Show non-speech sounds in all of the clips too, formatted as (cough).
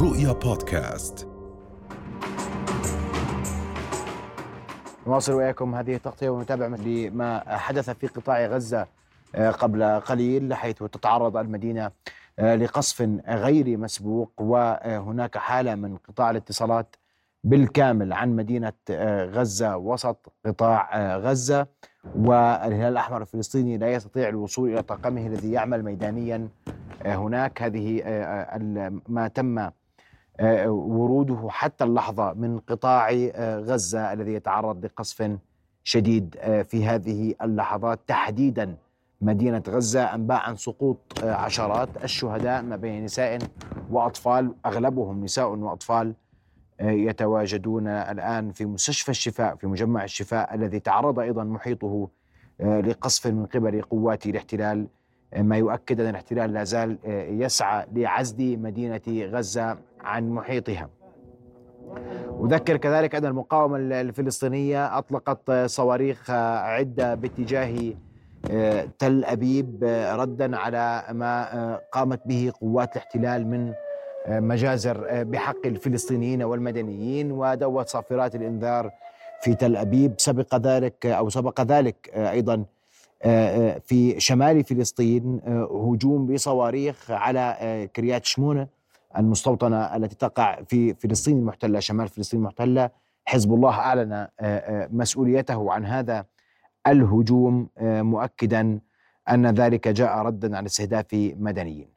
رؤيا بودكاست. نواصل وإياكم هذه التغطية ونتابع لما حدث في قطاع غزة آه، قبل قليل حيث تتعرض المدينة آه، لقصف غير مسبوق وهناك حالة من انقطاع الاتصالات بالكامل عن مدينة آه، غزة وسط قطاع غزة. والهلال الأحمر الفلسطيني لا يستطيع الوصول إلى طاقمه الذي يعمل ميدانيا هناك. هذه ما تم وروده حتى اللحظة من قطاع غزة الذي يتعرض لقصف شديد في هذه اللحظات تحديدا مدينة غزة أنباء عن سقوط عشرات الشهداء ما بين نساء وأطفال أغلبهم نساء وأطفال يتواجدون الآن في مستشفى الشفاء في مجمع الشفاء الذي تعرض أيضا محيطه لقصف من قبل قوات الاحتلال ما يؤكد أن الاحتلال لا زال يسعى لعزل مدينة غزة عن محيطها. أذكر كذلك أن المقاومة الفلسطينية أطلقت صواريخ عدة باتجاه تل أبيب ردا على ما قامت به قوات الاحتلال من مجازر بحق الفلسطينيين والمدنيين ودوت صافرات الإنذار في تل أبيب. سبق ذلك أو سبق ذلك أيضا في شمال فلسطين هجوم بصواريخ على كريات شمونة المستوطنة التي تقع في فلسطين المحتلة شمال فلسطين المحتلة. حزب الله أعلن مسؤوليته عن هذا الهجوم مؤكدا أن ذلك جاء ردا على استهداف مدنيين.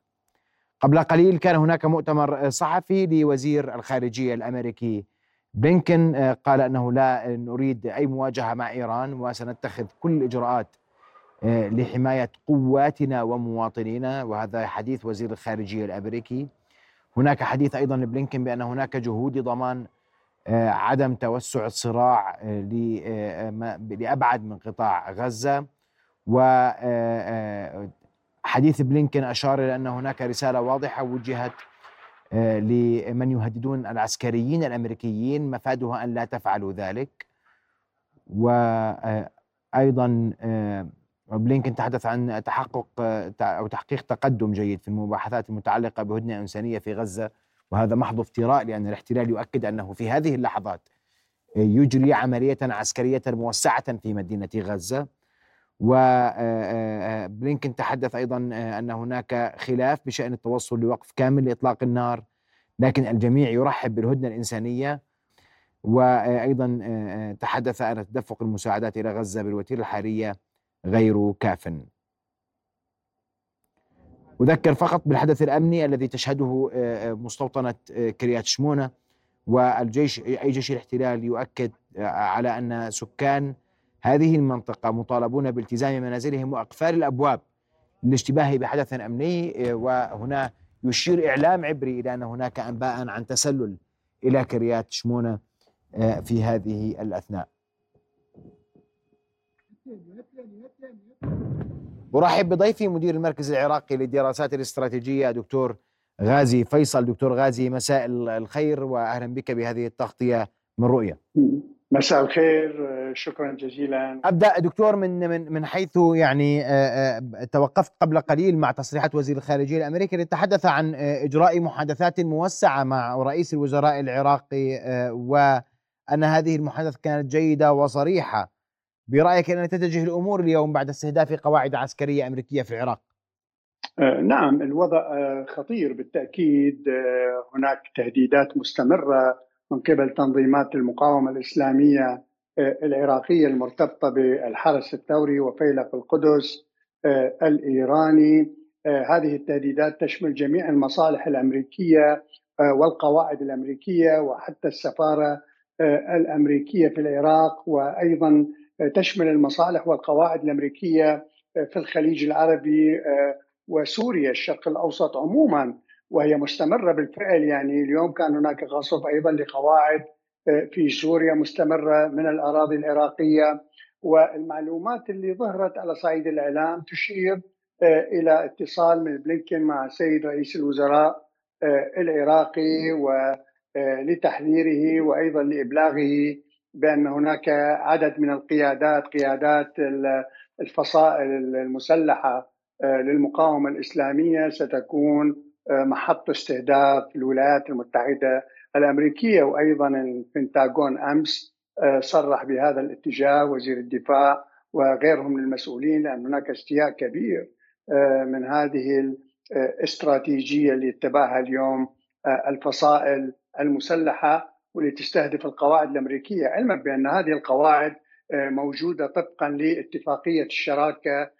قبل قليل كان هناك مؤتمر صحفي لوزير الخارجية الأمريكي بلينكن قال أنه لا نريد أي مواجهة مع إيران وسنتخذ كل الإجراءات لحماية قواتنا ومواطنينا وهذا حديث وزير الخارجية الأمريكي. هناك حديث أيضا لبلينكن بأن هناك جهود لضمان آه، عدم توسع الصراع آه، آه، لأبعد من قطاع غزة. وحديث بلينكن أشار إلى أن هناك رسالة واضحة وجهت لمن يهددون العسكريين الأمريكيين مفادها أن لا تفعلوا ذلك. وأيضا بلينكن تحدث عن تحقق أو تحقيق تقدم جيد في المباحثات المتعلقة بهدنة إنسانية في غزة وهذا محض افتراء لأن الاحتلال يؤكد أنه في هذه اللحظات يجري عملية عسكرية موسعة في مدينة غزة. وبلينكن تحدث أيضا أن هناك خلاف بشأن التوصل لوقف كامل لإطلاق النار لكن الجميع يرحب بالهدنة الإنسانية. وأيضا تحدث عن تدفق المساعدات إلى غزة بالوتيرة الحاليه غير كاف. أذكر فقط بالحدث الأمني الذي تشهده آه، آه، مستوطنة آه، كريات شمونة والجيش أي جيش الاحتلال يؤكد على أن سكان هذه المنطقة مطالبون بالتزام منازلهم وإقفال الأبواب للاشتباه بحدث أمني وهنا يشير إعلام عبري إلى أن هناك أنباء عن تسلل إلى كريات شمونة في هذه الأثناء. برحب بضيفي مدير المركز العراقي للدراسات الاستراتيجية دكتور غازي فيصل. دكتور غازي مساء الخير واهلا بك بهذه التغطية من رؤيا مساء الخير شكرا جزيلا. أبدأ دكتور من من من حيث يعني آه، آه، توقفت قبل قليل مع تصريحات وزير الخارجية الأمريكي لتحدث عن آه، إجراء محادثات موسعة مع رئيس الوزراء العراقي وأن هذه المحادثة كانت جيدة وصريحة. برأيك أن تتجه الأمور اليوم بعد استهداف قواعد عسكرية أمريكية في العراق؟ آه، نعم الوضع آه، خطير بالتأكيد آه، هناك تهديدات مستمرة من قبل تنظيمات المقاومة الإسلامية العراقية المرتبطة بالحرس الثوري وفيلق القدس الإيراني هذه التهديدات تشمل جميع المصالح الأمريكية والقواعد الأمريكية وحتى السفارة الأمريكية في العراق وأيضا تشمل المصالح والقواعد الأمريكية في الخليج العربي آه، وسوريا الشرق الأوسط عموما وهي مستمرة بالفعل. يعني اليوم كان هناك غصب أيضا لقواعد آه، في سوريا مستمرة من الأراضي العراقية. والمعلومات اللي ظهرت على صعيد الإعلام تشير آه، إلى اتصال من بلينكن مع السيد رئيس الوزراء العراقي ولتحذيره وأيضا لإبلاغه بأن هناك عدد من القيادات قيادات الفصائل المسلحة آه، للمقاومة الإسلامية ستكون محط استهداف الولايات المتحدة الأمريكية. وأيضا البنتاغون أمس صرح بهذا الاتجاه وزير الدفاع وغيرهم من المسؤولين لأن هناك استياء كبير من هذه الاستراتيجيه اللي اتبعها اليوم الفصائل المسلحة. واللي تستهدف القواعد الأمريكية علما بأن هذه القواعد موجودة طبقا لاتفاقية الشراكة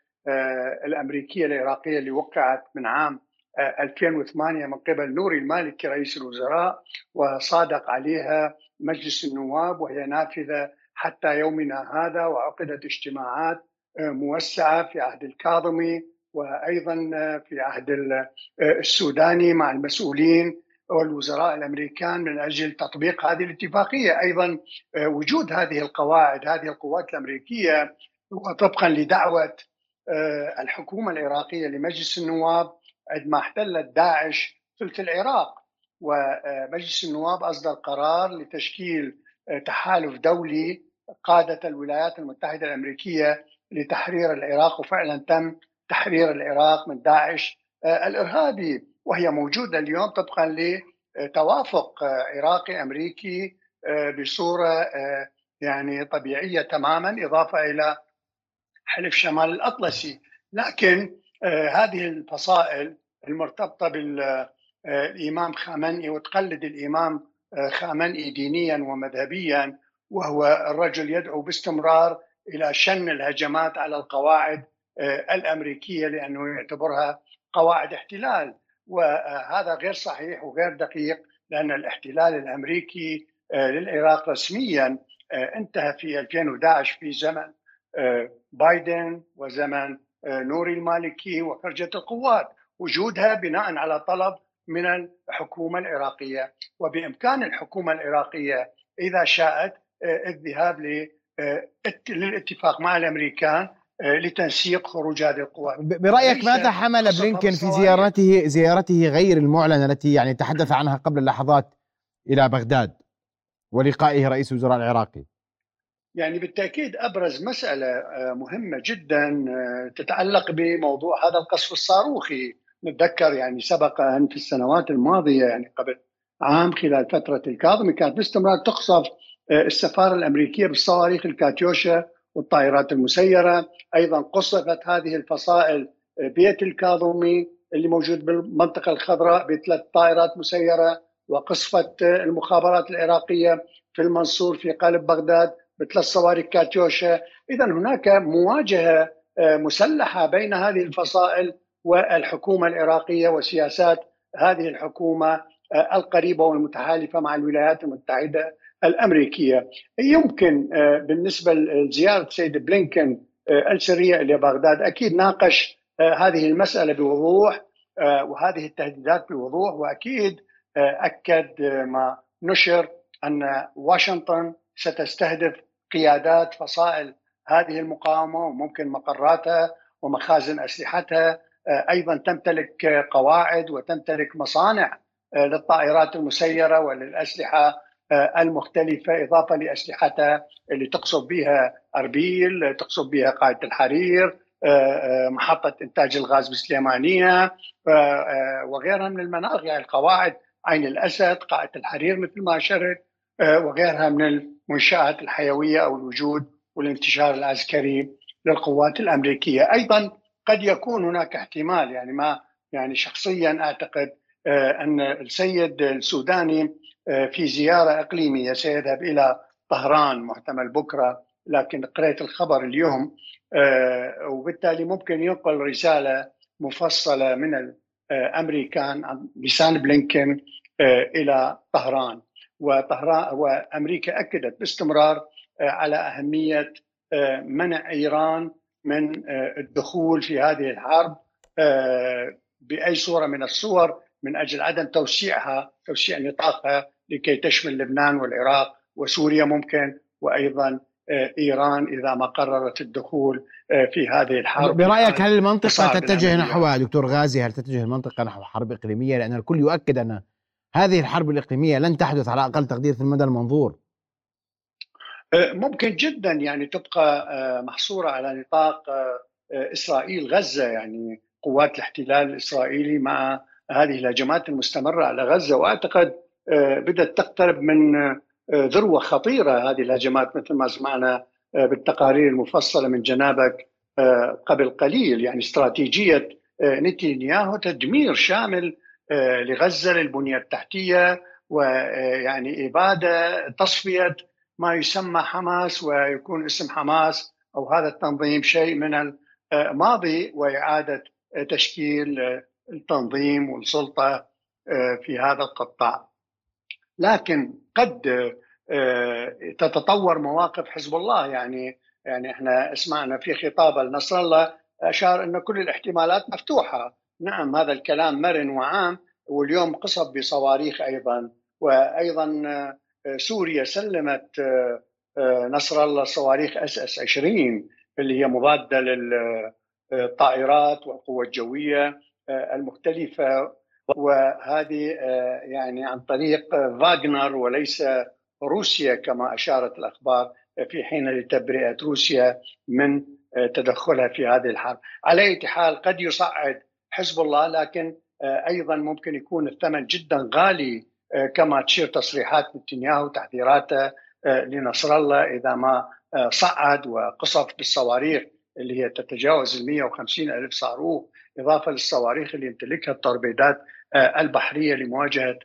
الأمريكية العراقية اللي وقعت من عام 2008 من قبل. نوري المالكي رئيس الوزراء وصادق عليها مجلس النواب وهي نافذة حتى يومنا هذا وعقدت اجتماعات موسعة في عهد الكاظمي وأيضا في عهد السوداني مع المسؤولين والوزراء الأمريكان من أجل تطبيق هذه الاتفاقية، أيضا وجود هذه القواعد هذه القوات الأمريكية وطبقا لدعوة الحكومة العراقية لمجلس النواب عندما احتلت داعش ثلث العراق. ومجلس النواب أصدر قرار لتشكيل تحالف دولي قادة الولايات المتحدة الأمريكية لتحرير العراق. وفعلا تم تحرير العراق من داعش الإرهابي. وهي موجودة اليوم طبقا لتوافق عراقي أمريكي بصورة يعني طبيعية تماما إضافة إلى حلف شمال الأطلسي. لكن هذه الفصائل المرتبطة بالامام خامنئي وتقلد الإمام خامنئي دينيا ومذهبيا وهو الرجل يدعو باستمرار إلى شن الهجمات على القواعد الأمريكية لأنه يعتبرها قواعد احتلال. وهذا غير صحيح وغير دقيق لأن الاحتلال الأمريكي للعراق رسميا انتهى في 2011 في زمن بايدن وزمن نوري المالكي وفرجة القوات. وجودها بناء على طلب من الحكومة العراقية. وبإمكان الحكومة العراقية إذا شاءت الذهاب للاتفاق مع الأمريكان لتنسيق خروج هذه القوات برأيك ماذا حمل بلينكن في زيارته زيارته غير المعلنة التي يعني تحدث عنها قبل لحظات إلى بغداد ولقائه رئيس الوزراء العراقي؟ يعني بالتأكيد أبرز مسألة مهمة جدا تتعلق بموضوع هذا القصف الصاروخي. نتذكر يعني سبق أن في السنوات الماضية يعني قبل عام خلال فترة الكاظمي كانت باستمرار تقصف السفارة الأمريكية بالصواريخ الكاتيوشا والطائرات المسيرة. أيضا قصفت هذه الفصائل بيت الكاظمي اللي موجود بالمنطقة الخضراء بثلاث طائرات مسيرة وقصفت المخابرات العراقية في المنصور في قلب بغداد بثلاث صواريخ كاتيوشا. اذا هناك مواجهة مسلحة بين هذه الفصائل والحكومة العراقية وسياسات هذه الحكومة القريبة والمتحالفة مع الولايات المتحدة الأمريكية. يمكن بالنسبة لزيارة سيد بلينكن السريه إلى بغداد أكيد ناقش هذه المسألة بوضوح وهذه التهديدات بوضوح وأكيد أكد ما نشر أن واشنطن ستستهدف قيادات فصائل هذه المقاومة وممكن مقراتها ومخازن أسلحتها. أيضا تمتلك قواعد وتمتلك مصانع للطائرات المسيرة وللأسلحة المختلفة إضافة لاسلحتها اللي تقصد بها أربيل، تقصد بها قاعدة الحرير، محطة إنتاج الغاز بسليمانية وغيرها من المناطق يعني القواعد عين الأسد، قاعدة الحرير مثل ما أشرت وغيرها من المنشآت الحيوية أو الوجود والانتشار العسكري للقوات الأمريكية، أيضا قد يكون هناك احتمال يعني ما يعني شخصيا أعتقد أن السيد السوداني في زيارة إقليمية سيذهب إلى طهران محتمل بكرة لكن قرأت الخبر اليوم وبالتالي ممكن ينقل رسالة مفصلة من الامريكان عن لسان بلينكن إلى طهران. وطهران وأمريكا أكدت باستمرار على أهمية منع إيران من الدخول في هذه الحرب بأي صورة من الصور. من أجل عدم توسيعها توسيع نطاقها لكي تشمل لبنان والعراق وسوريا ممكن وأيضا إيران إذا ما قررت الدخول في هذه الحرب. برأيك هل المنطقة تتجه نحو دكتور غازي هل تتجه المنطقة نحو حرب إقليمية؟ لأن الكل يؤكد أن هذه الحرب الإقليمية لن تحدث على أقل تقدير في المدى المنظور. ممكن جدا يعني تبقى محصورة على نطاق إسرائيل غزة يعني قوات الاحتلال الإسرائيلي مع هذه الهجمات المستمرة على غزة وأعتقد بدأت تقترب من ذروة خطيرة هذه الهجمات مثل ما سمعنا بالتقارير المفصلة من جنابك قبل قليل. يعني استراتيجية نتنياهو تدمير شامل لغزة للبنية التحتية ويعني إبادة تصفية ما يسمى حماس ويكون اسم حماس أو هذا التنظيم شيء من الماضي وإعادة تشكيل التنظيم والسلطة في هذا القطاع. لكن قد تتطور مواقف حزب الله. يعني يعني إحنا سمعنا في خطاب لنصر الله أشار إن كل الاحتمالات مفتوحة، نعم هذا الكلام مرن وعام واليوم قصف بصواريخ أيضا. وأيضا سوريا سلمت آه، آه، نصر الله صواريخ SS 20 اللي هي مضاده للطائرات والقوة الجوية. آه، المختلفة وهذه يعني عن طريق فاغنر وليس روسيا كما أشارت الأخبار في حين لتبرئة روسيا من تدخلها في هذه الحرب، على أي حال قد يصعد حزب الله لكن أيضا ممكن يكون الثمن جدا غالي آه، كما تشير تصريحات نتنياهو تحذيراته آه، لنصر الله إذا ما آه، صعد وقصف بالصواريخ. اللي هي تتجاوز ال 150 ألف صاروخ إضافة للصواريخ اللي يمتلكها التوربيدات البحرية لمواجهة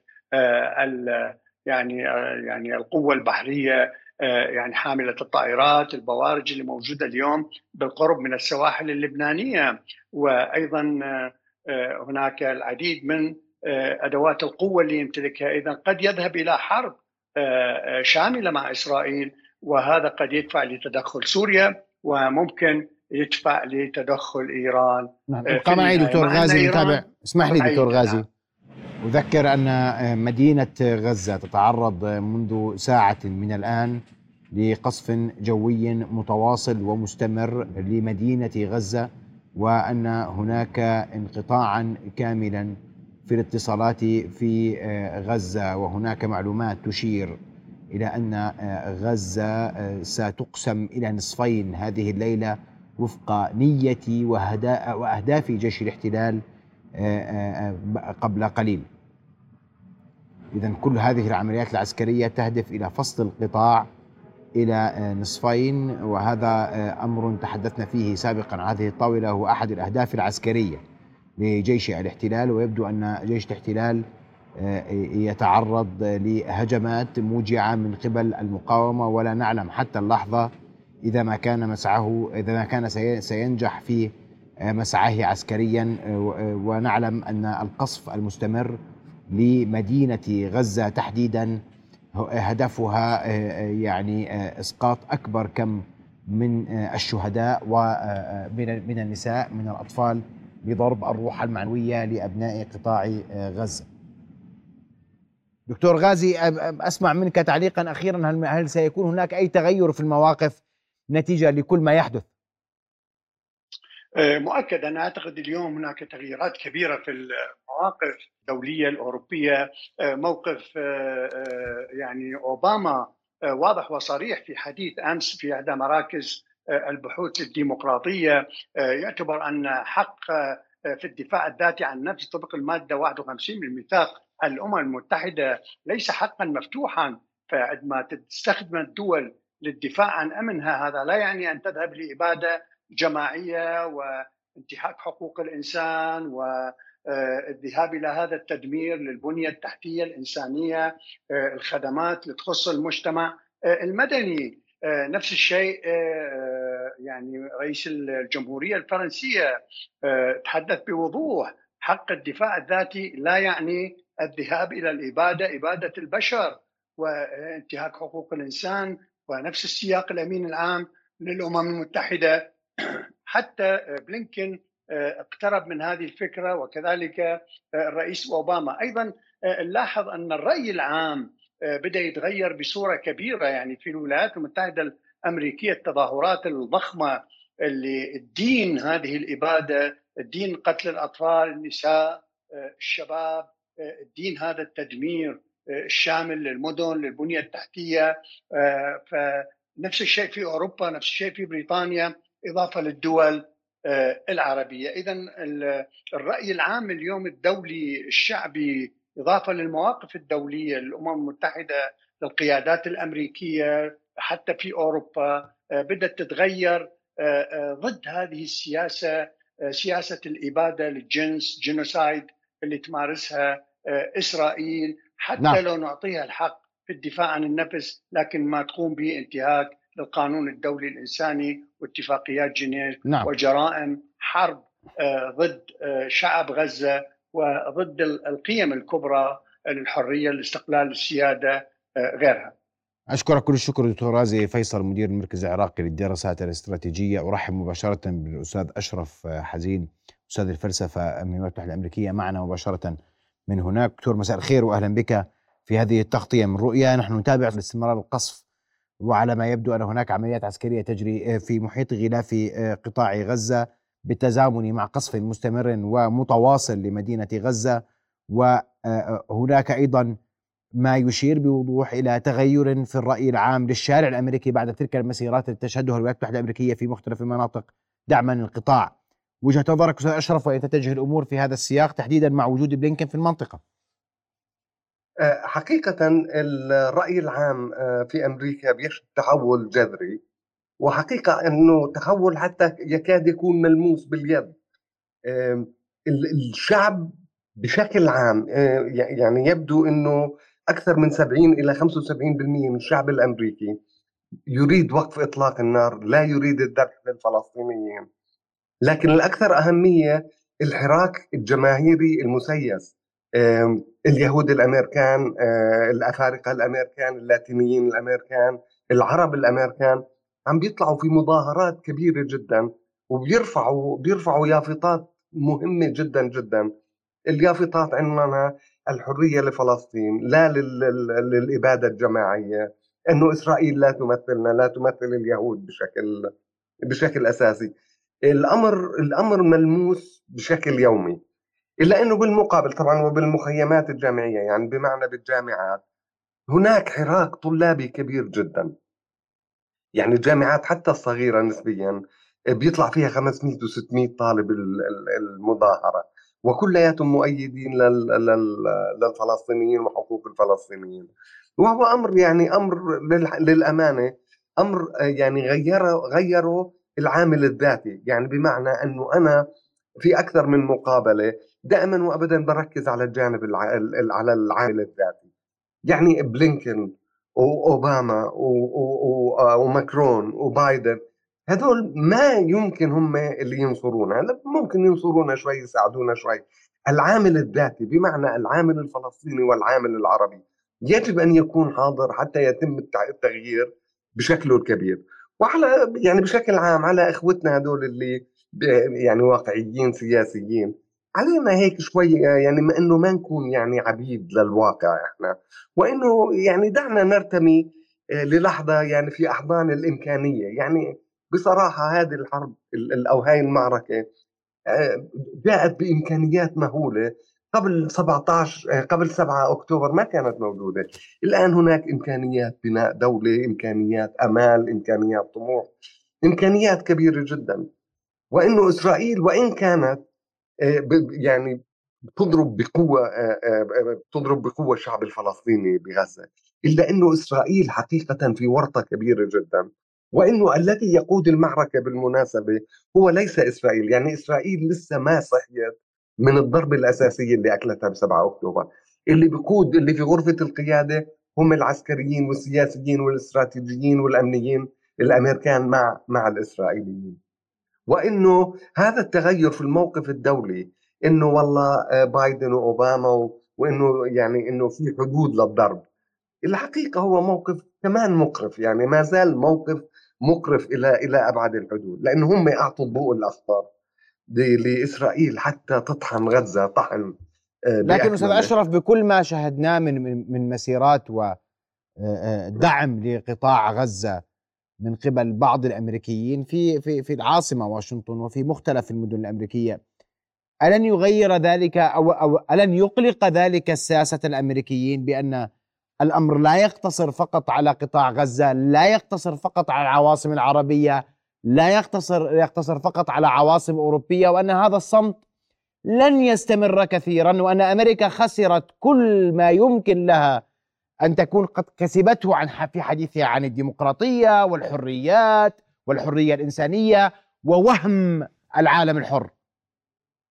يعني يعني القوة البحرية يعني حاملة الطائرات البوارج اللي موجودة اليوم بالقرب من السواحل اللبنانية. وأيضا هناك العديد من آه، أدوات القوة اللي يمتلكها. اذا قد يذهب إلى حرب آه، آه، شاملة مع إسرائيل وهذا قد يدفع لتدخل سوريا وممكن يدفع لتدخل إيران. نعم. ابقى معي دكتور غازي نتابع. اسمح لي دكتور غازي. نعم. أذكر أن مدينة غزة تتعرض منذ ساعة من الآن لقصف جوي متواصل ومستمر لمدينة غزة وأن هناك انقطاعا كاملا في الاتصالات في آه، غزة. وهناك معلومات تشير إلى أن آه، غزة آه، ستقسم إلى نصفين. هذه الليلة وفق نية وأهداف جيش الاحتلال قبل قليل. إذا كل هذه العمليات العسكرية تهدف إلى فصل القطاع إلى نصفين وهذا أمر تحدثنا فيه سابقا. عن هذه الطاولة هو أحد الأهداف العسكرية لجيش الاحتلال ويبدو أن جيش الاحتلال آه، يتعرض لهجمات موجعة من قبل المقاومة ولا نعلم حتى اللحظة إذا ما كان مسعه إذا ما كان سينجح في آه، مسعاه عسكريا آه، ونعلم أن القصف المستمر لمدينة غزة تحديدا هدفها يعني إسقاط أكبر كم من الشهداء ومن من النساء من الأطفال بضرب الروح المعنوية لأبناء قطاع آه، غزة. دكتور غازي أسمع منك تعليقا أخيرا هل, سيكون هناك أي تغير في المواقف؟ نتيجة لكل ما يحدث. آه، مؤكد أنا أعتقد اليوم هناك تغييرات كبيرة في المواقف الدولية الأوروبية. آه، موقف يعني أوباما واضح وصريح في حديث أمس في إحدى مراكز البحوث الديمقراطية. آه، يعتبر أن حق آه، في الدفاع الذاتي عن النفس طبق المادة 51 من ميثاق الأمم المتحدة ليس حقا مفتوحا فعندما تستخدم الدول للدفاع عن أمنها. هذا لا يعني أن تذهب لإبادة جماعية وانتهاك حقوق الإنسان والذهاب إلى هذا التدمير للبنية التحتية الإنسانية الخدمات اللي تخص المجتمع المدني. نفس الشيء يعني رئيس الجمهورية الفرنسية تحدث بوضوح حق الدفاع الذاتي لا يعني الذهاب إلى الإبادة إبادة البشر وانتهاك حقوق الإنسان ونفس السياق الأمين العام للأمم المتحدة. (clears throat) حتى بلينكن اقترب من هذه الفكرة وكذلك الرئيس أوباما. أيضا نلاحظ أن الرأي العام بدأ يتغير بصورة كبيرة يعني في الولايات المتحدة الأمريكية التظاهرات الضخمة اللي الدين هذه الإبادة الدين قتل الأطفال النساء الشباب الدين هذا التدمير الشامل للمدن للبنية التحتية فنفس الشيء في أوروبا نفس الشيء في بريطانيا إضافة للدول العربية، اذا الرأي العام اليوم الدولي الشعبي إضافة للمواقف الدولية للامم المتحدة للقيادات الأمريكية حتى في أوروبا بدأت تتغير ضد هذه السياسة سياسة الإبادة للجنس جينوسايد اللي تمارسها إسرائيل. حتى نعم. لو نعطيها الحق في الدفاع عن النفس لكن ما تقوم به انتهاك للقانون الدولي الإنساني واتفاقيات جنيف نعم. وجرائم حرب ضد شعب غزة وضد القيم الكبرى الحريه الاستقلال السيادة غيرها أشكرك كل الشكر دكتور رازي فيصل مدير المركز العراقي للدراسات الاستراتيجية أرحب مباشرة بالأستاذ أشرف حزين أستاذ الفلسفة من الولايات المتحدة الأمريكية معنا مباشرة من هناك. دكتور مساء الخير وأهلا بك في هذه التغطية من رؤيا. نحن نتابع استمرار القصف وعلى ما يبدو أن هناك عمليات عسكرية تجري في محيط غلاف قطاع غزة بالتزامن مع قصف مستمر ومتواصل لمدينة غزة. وهناك أيضا ما يشير بوضوح إلى تغير في الرأي العام للشارع الأمريكي بعد تلك المسيرات التي تشهدها الولايات المتحدة الأمريكية في مختلف المناطق دعما للقطاع. وجهة نظرك أستاذ أشرف وين تتجه الأمور في هذا السياق تحديدا مع وجود بلينكن في المنطقة؟ أه، حقيقة الرأي العام أه، في أمريكا بيشهد تحول جذري وحقيقة أنه تحول حتى يكاد يكون ملموس باليد الشعب بشكل عام أه، يعني يبدو أنه أكثر من 70 إلى 75% من الشعب الأمريكي يريد وقف إطلاق النار لا يريد الذبح للفلسطينيين لكن الأكثر أهمية الحراك الجماهيري المسيس. اليهود الأمريكان آه، الأفارقة الأمريكان اللاتينيين الأمريكان العرب الأمريكان عم بيطلعوا في مظاهرات كبيرة جدا وبيرفعوا بيرفعوا يافطات مهمة جدا جدا. اليافطات عنوانها الحرية لفلسطين لا للإبادة الجماعية إنه إسرائيل لا تمثلنا لا تمثل اليهود بشكل بشكل أساسي. الأمر الأمر ملموس بشكل يومي إلا إنه بالمقابل طبعا وبالمخيمات الجامعية يعني بمعنى بالجامعات هناك حراك طلابي كبير جدا. يعني الجامعات حتى الصغيرة نسبيا بيطلع فيها 500 و600 طالب المظاهرة وكلياتهم مؤيدين للفلسطينيين وحقوق الفلسطينيين. وهو أمر يعني أمر للأمانة أمر يعني غيره غيروا العامل الذاتي. يعني بمعنى إنه أنا في أكثر من مقابلة دائما وابدا بركز على الجانب على العامل الذاتي. يعني بلينكن وأوباما وماكرون وبايدن هذول ما يمكن هم اللي ينصرونا ممكن ينصرونا شوي يساعدونا شوي. العامل الذاتي بمعنى العامل الفلسطيني والعامل العربي يجب أن يكون حاضر حتى يتم التغيير بشكله الكبير. وعلى يعني بشكل عام على إخوتنا هذول اللي يعني واقعيين سياسيين علينا هيك شوي يعني ما إنه ما نكون يعني عبيد للواقع إحنا وإنه يعني دعنا نرتمي آه، للحظة يعني في أحضان الإمكانية. يعني بصراحة هذه الحرب أو هاي المعركة آه، جاءت بإمكانيات مهولة. قبل 17 آه، قبل 7 أكتوبر ما كانت موجودة، الآن هناك إمكانيات بناء دولة، إمكانيات أمال، إمكانيات طموح، إمكانيات كبيرة جدا. وإنه إسرائيل وإن كانت آه، يعني تضرب بقوة تضرب بقوة الشعب الفلسطيني بغزة، إلا إنه إسرائيل حقيقة في ورطة كبيرة جدا. وإنه الذي يقود المعركة بالمناسبة هو ليس إسرائيل، يعني إسرائيل لسه ما صحيت من الضربه الاساسيه اللي أكلتها ب 7 أكتوبر، اللي بيقود اللي في غرفة القيادة هم العسكريين والسياسيين والاستراتيجيين والأمنيين الأمريكان مع مع الإسرائيليين. وإنه هذا التغير في الموقف الدولي إنه والله آه، بايدن وأوباما وإنه يعني إنه في حدود للضرب. الحقيقة هو موقف كمان مقرف يعني ما زال موقف مقرف إلى إلى أبعد الحدود لأنه هم أعطوا الضوء الأخضر. لإسرائيل حتى تطحن غزة طحن آه، لكن أستاذ أشرف بكل ما شاهدناه من من مسيرات ودعم آه، آه، لقطاع غزة من قبل بعض الأمريكيين في في في العاصمة واشنطن وفي مختلف المدن الأمريكية ألن يغير ذلك أو أو ألن يقلق ذلك السياسة الأمريكيين بأن الأمر لا يقتصر فقط على قطاع غزة، لا يقتصر فقط على العواصم العربية، لا يقتصر يقتصر فقط على عواصم أوروبية وأن هذا الصمت لن يستمر كثيرا وأن أمريكا خسرت كل ما يمكن لها أن تكون قد كسبته عن في حديثها عن الديمقراطية والحريات والحرية الإنسانية ووهم العالم الحر.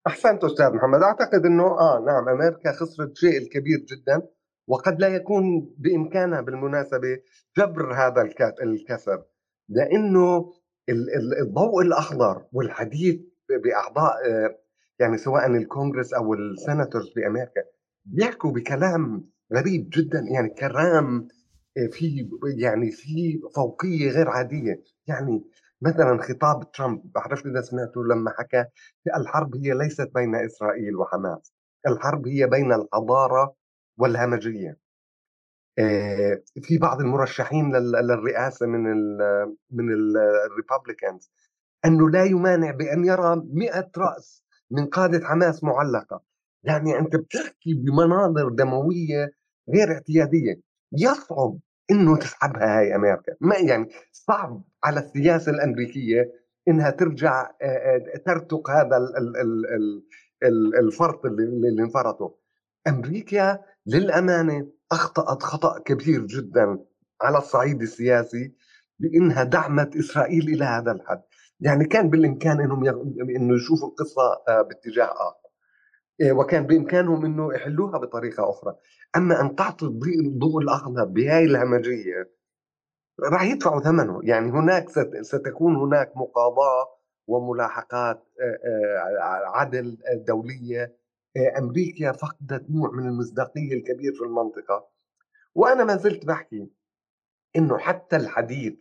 أحسنت أستاذ محمد أعتقد إنه آه نعم أمريكا خسرت شيء الكبير جدا وقد لا يكون بإمكانها بالمناسبة جبر هذا الكسر لأنه الضوء الاخضر والحديث بأعضاء آه، يعني سواء الكونغرس أو السناتورز بامريكا بيحكوا بكلام غريب جدا يعني كلام آه، في يعني في فوقية غير عادية. يعني مثلا خطاب ترامب بعرف إذا سمعتوا لما حكى الحرب هي ليست بين إسرائيل وحماس الحرب هي بين الحضارة والهمجية. في بعض المرشحين للرئاسة من ال من الريبابليكانز أنه لا يمانع بأن يرى 100 رأس من قادة حماس معلقة. يعني أنت بتحكي بمناظر دموية غير اعتيادية. يصعب إنه تسحبها هاي أمريكا. ما يعني صعب على السياسة الأمريكية إنها ترجع آه، آه، ترتق هذا الفرط اللي انفرطه. أمريكا للأمانة أخطأت خطأ كبير جدا على الصعيد السياسي بإنها دعمت إسرائيل إلى هذا الحد. يعني كان بالإمكان إنهم إنه يشوفوا القصة آه، باتجاه آخر. إيه، وكان بإمكانهم إنه يحلوها بطريقة أخرى. أما أن تعطي الضوء الأخضر بهاي الهمجية راح يدفعوا ثمنه. يعني هناك ستكون هناك مقاضاة وملاحقات عدل دولية. أمريكا فقدت نوع من المصداقية الكبير في المنطقة. وأنا ما زلت بحكي إنه حتى الحديث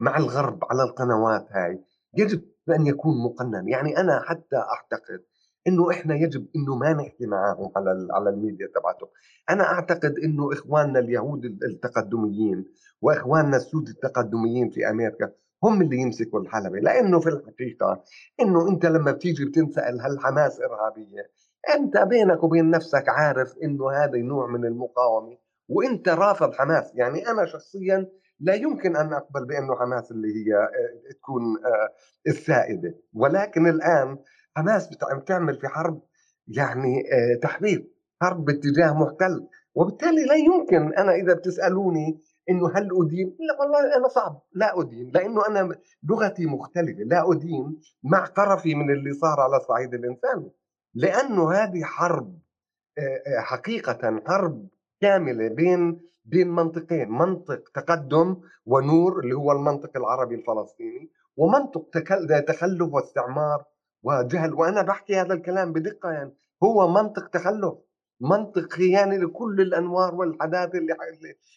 مع الغرب على القنوات هاي يجب أن يكون مقنن. يعني أنا حتى أعتقد إنه إحنا يجب إنه ما نحكي معاهم على على الميديا تبعتهم. أنا أعتقد إنه إخواننا اليهود التقدميين وإخواننا السود التقدميين في أمريكا هم اللي يمسكوا الحلبة. لأنه في الحقيقة إنه أنت لما بتيجي بتنسأل هل حماس إرهابية أنت بينك وبين نفسك عارف إنه هذا نوع من المقاومة وأنت رافض حماس. يعني أنا شخصيا لا يمكن أن أقبل بأنه حماس اللي هي آه، تكون آه، السائدة. ولكن الآن حماس بتعمل في حرب يعني آه، تحرير حرب باتجاه محتل. وبالتالي لا يمكن أنا إذا بتسألوني إنه هل أدين؟ لا والله أنا صعب. لا أدين. لأنه أنا لغتي مختلفة. لا أدين مع قرفي من اللي صار على الصعيد الانساني لأنه هذه حرب حقيقه حرب كاملة بين بين منطقين منطق تقدم ونور اللي هو المنطق العربي الفلسطيني ومنطق تخلف واستعمار وجهل. وأنا بحكي هذا الكلام بدقة يعني هو منطق تخلف منطق خيانة لكل الأنوار والحداثة اللي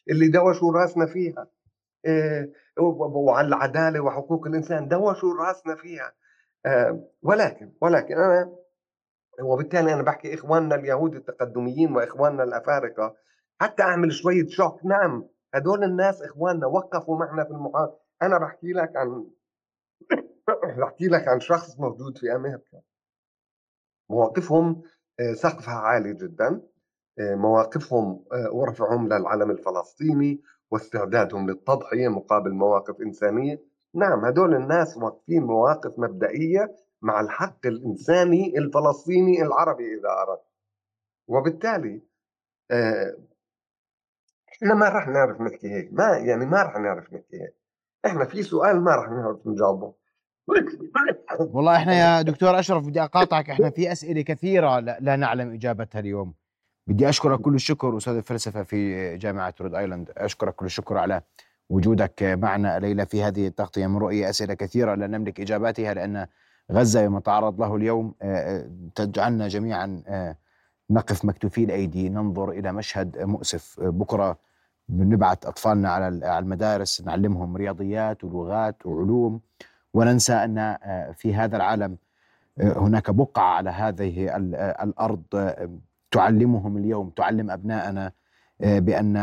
اللي دوشوا راسنا فيها. وعلى العدالة وحقوق الإنسان دوشوا راسنا فيها. ولكن ولكن أنا وبالتالي أنا بحكي إخواننا اليهود التقدميين وإخواننا الأفارقة حتى أعمل شوية شوك. نعم هدول الناس إخواننا وقفوا معنا في المحاضره أنا بحكي لك عن (coughs) بحكي لك عن شخص موجود في أمريكا. مواقفهم آه، سقفها عالي جدا. آه، مواقفهم آه، ورفعهم للعلم الفلسطيني واستعدادهم للتضحية مقابل مواقف إنسانية. نعم هدول الناس واقفين مواقف مبدئية مع الحق الإنساني الفلسطيني العربي إذا أردت. وبالتالي إحنا ما راح نعرف نحكي هيك ما يعني ما راح نعرف نحكي هيك. إحنا في سؤال ما راح نعرف نجاوبه. (laughs) والله إحنا يا دكتور أشرف بدي أقاطعك إحنا في أسئلة كثيرة لا نعلم إجابتها اليوم. بدي أشكرك كل الشكر أستاذ الفلسفة في جامعة رود ايلاند أشكرك كل الشكر على وجودك معنا ليلى في هذه التغطية. من رؤية أسئلة كثيرة لا نملك إجاباتها لأن غزة ما تعرض له اليوم آه، آه، تجعلنا جميعا آه، نقف مكتوفي الأيدي ننظر إلى مشهد مؤسف. بكرة بنبعث أطفالنا على المدارس نعلمهم رياضيات ولغات وعلوم وننسى أن آه، في هذا العالم هناك بقعة على هذه الأرض. تعلمهم اليوم تعلم ابنائنا بأن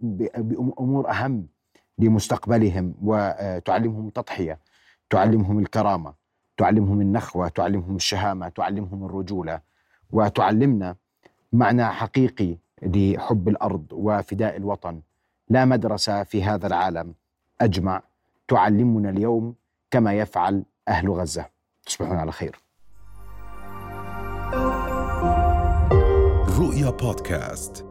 بأمور أهم لمستقبلهم وتعلمهم التضحية تعلمهم الكرامة. تعلمهم النخوة تعلمهم الشهامة تعلمهم الرجولة وتعلمنا معنى حقيقي لحب الأرض وفداء الوطن. لا مدرسة في هذا العالم أجمع. تعلمنا اليوم كما يفعل أهل غزة. تصبحون على خير. رؤيا بودكاست.